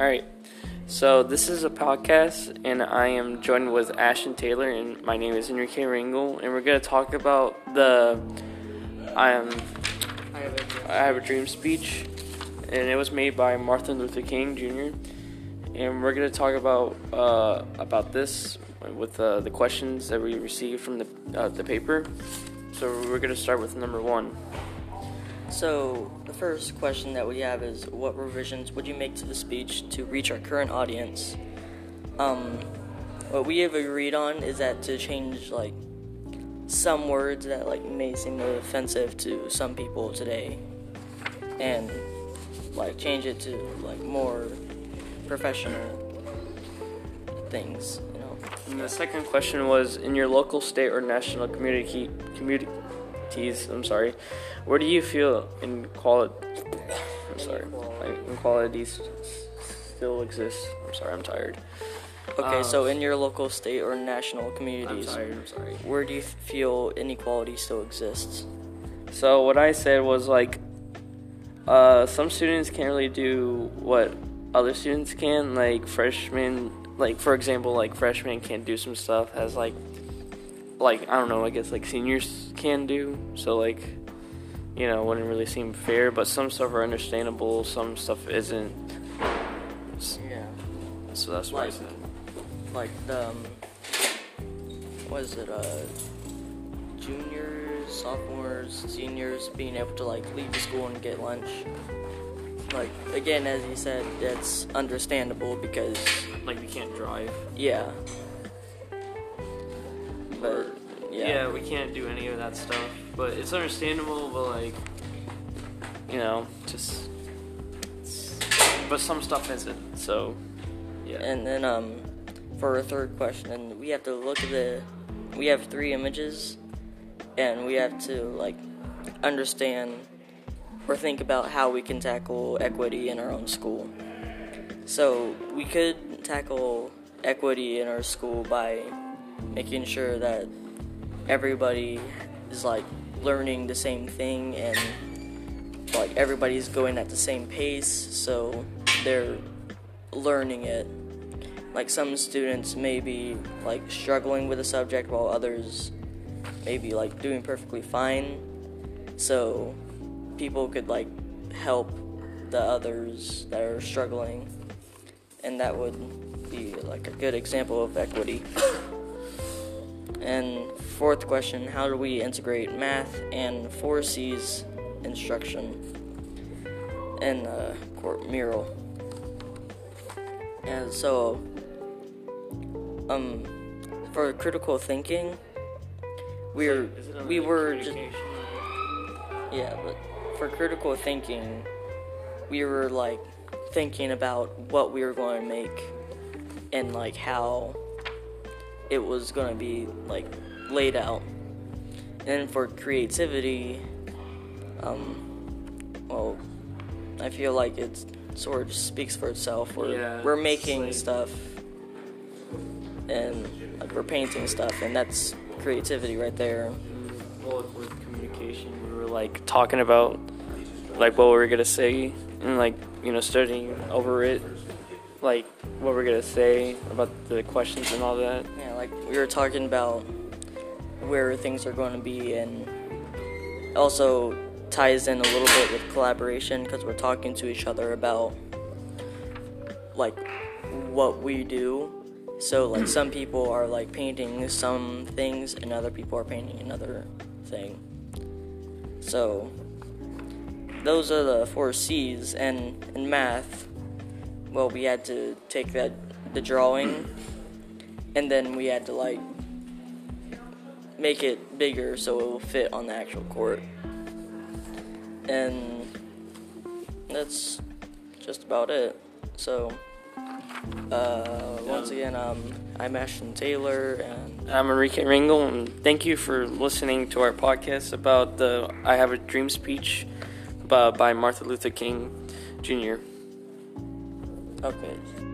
All right. So this is a podcast, and I am joined with Ashton Taylor, and my name is Enrique Ringel, and we're gonna talk about the I have a, I have a dream speech, and it was made by Martin Luther King Jr. And we're gonna talk about uh, about this with uh, the questions that we received from the uh, the paper. So we're gonna start with number one. So, the first question that we have is What revisions would you make to the speech to reach our current audience? Um, what we have agreed on is that to change, like, some words that, like, may seem offensive to some people today and, like, change it to, like, more professional things, you know? And the second question was in your local, state, or national community community T's. I'm sorry. Where do you feel inequality? I'm sorry. Inequalities still exist. I'm sorry. I'm tired. Okay, Um, so in your local, state, or national communities, I'm tired. I'm sorry. where do you feel inequality still exists? So what I said was like, uh, some students can't really do what other students can. Like freshmen, like for example, like freshmen can't do some stuff as like, like I don't know. I guess like seniors can do. So like, you know, wouldn't really seem fair. But some stuff are understandable. Some stuff isn't. Yeah. So that's I Like- said. like the um, what is it uh juniors sophomores seniors being able to like leave the school and get lunch like again as you said that's understandable because Like we can't drive. yeah but yeah, yeah, we can't do any of that stuff. But it's understandable, but like, you know, just. it's- But some stuff isn't. So, yeah. and then um for a third question and we have to look at the we have three images and we have to like understand or think about how we can tackle equity in our own school so we could tackle equity in our school by making sure that everybody is like learning the same thing and like everybody's going at the same pace so they're learning it. Like some students may be like struggling with a subject while others may be like doing perfectly fine. So people could like help the others that are struggling and that would be like a good example of equity and fourth question how do we integrate math and 4c's instruction in uh, court mural? And so um for critical thinking we're we were just yeah but for critical thinking we were like thinking about what we were going to make and like how it was to be like laid out. And for creativity um well i feel like it sort of speaks for itself. We're, Yeah, we're making like- stuff and like we're painting stuff and that's creativity right there. Well, with communication, we were like talking about like what we were gonna say and like you know studying over it, like what we're gonna say about the questions and all that. Yeah, like we were talking about where things are going to be, and also ties in a little bit with collaboration because we're talking to each other about like what we do. So like some people are like painting some things, and other people are painting another thing. So those are the four C's, and in math, well, we had to take that the drawing and then we had to like make it bigger so it will fit on the actual court. And that's just about it. So uh, once again um, i'm ashton taylor and I'm Enrique Ringel, and thank you for listening to our podcast about the "I Have a Dream" speech by, by Martin Luther King Jr. Okay.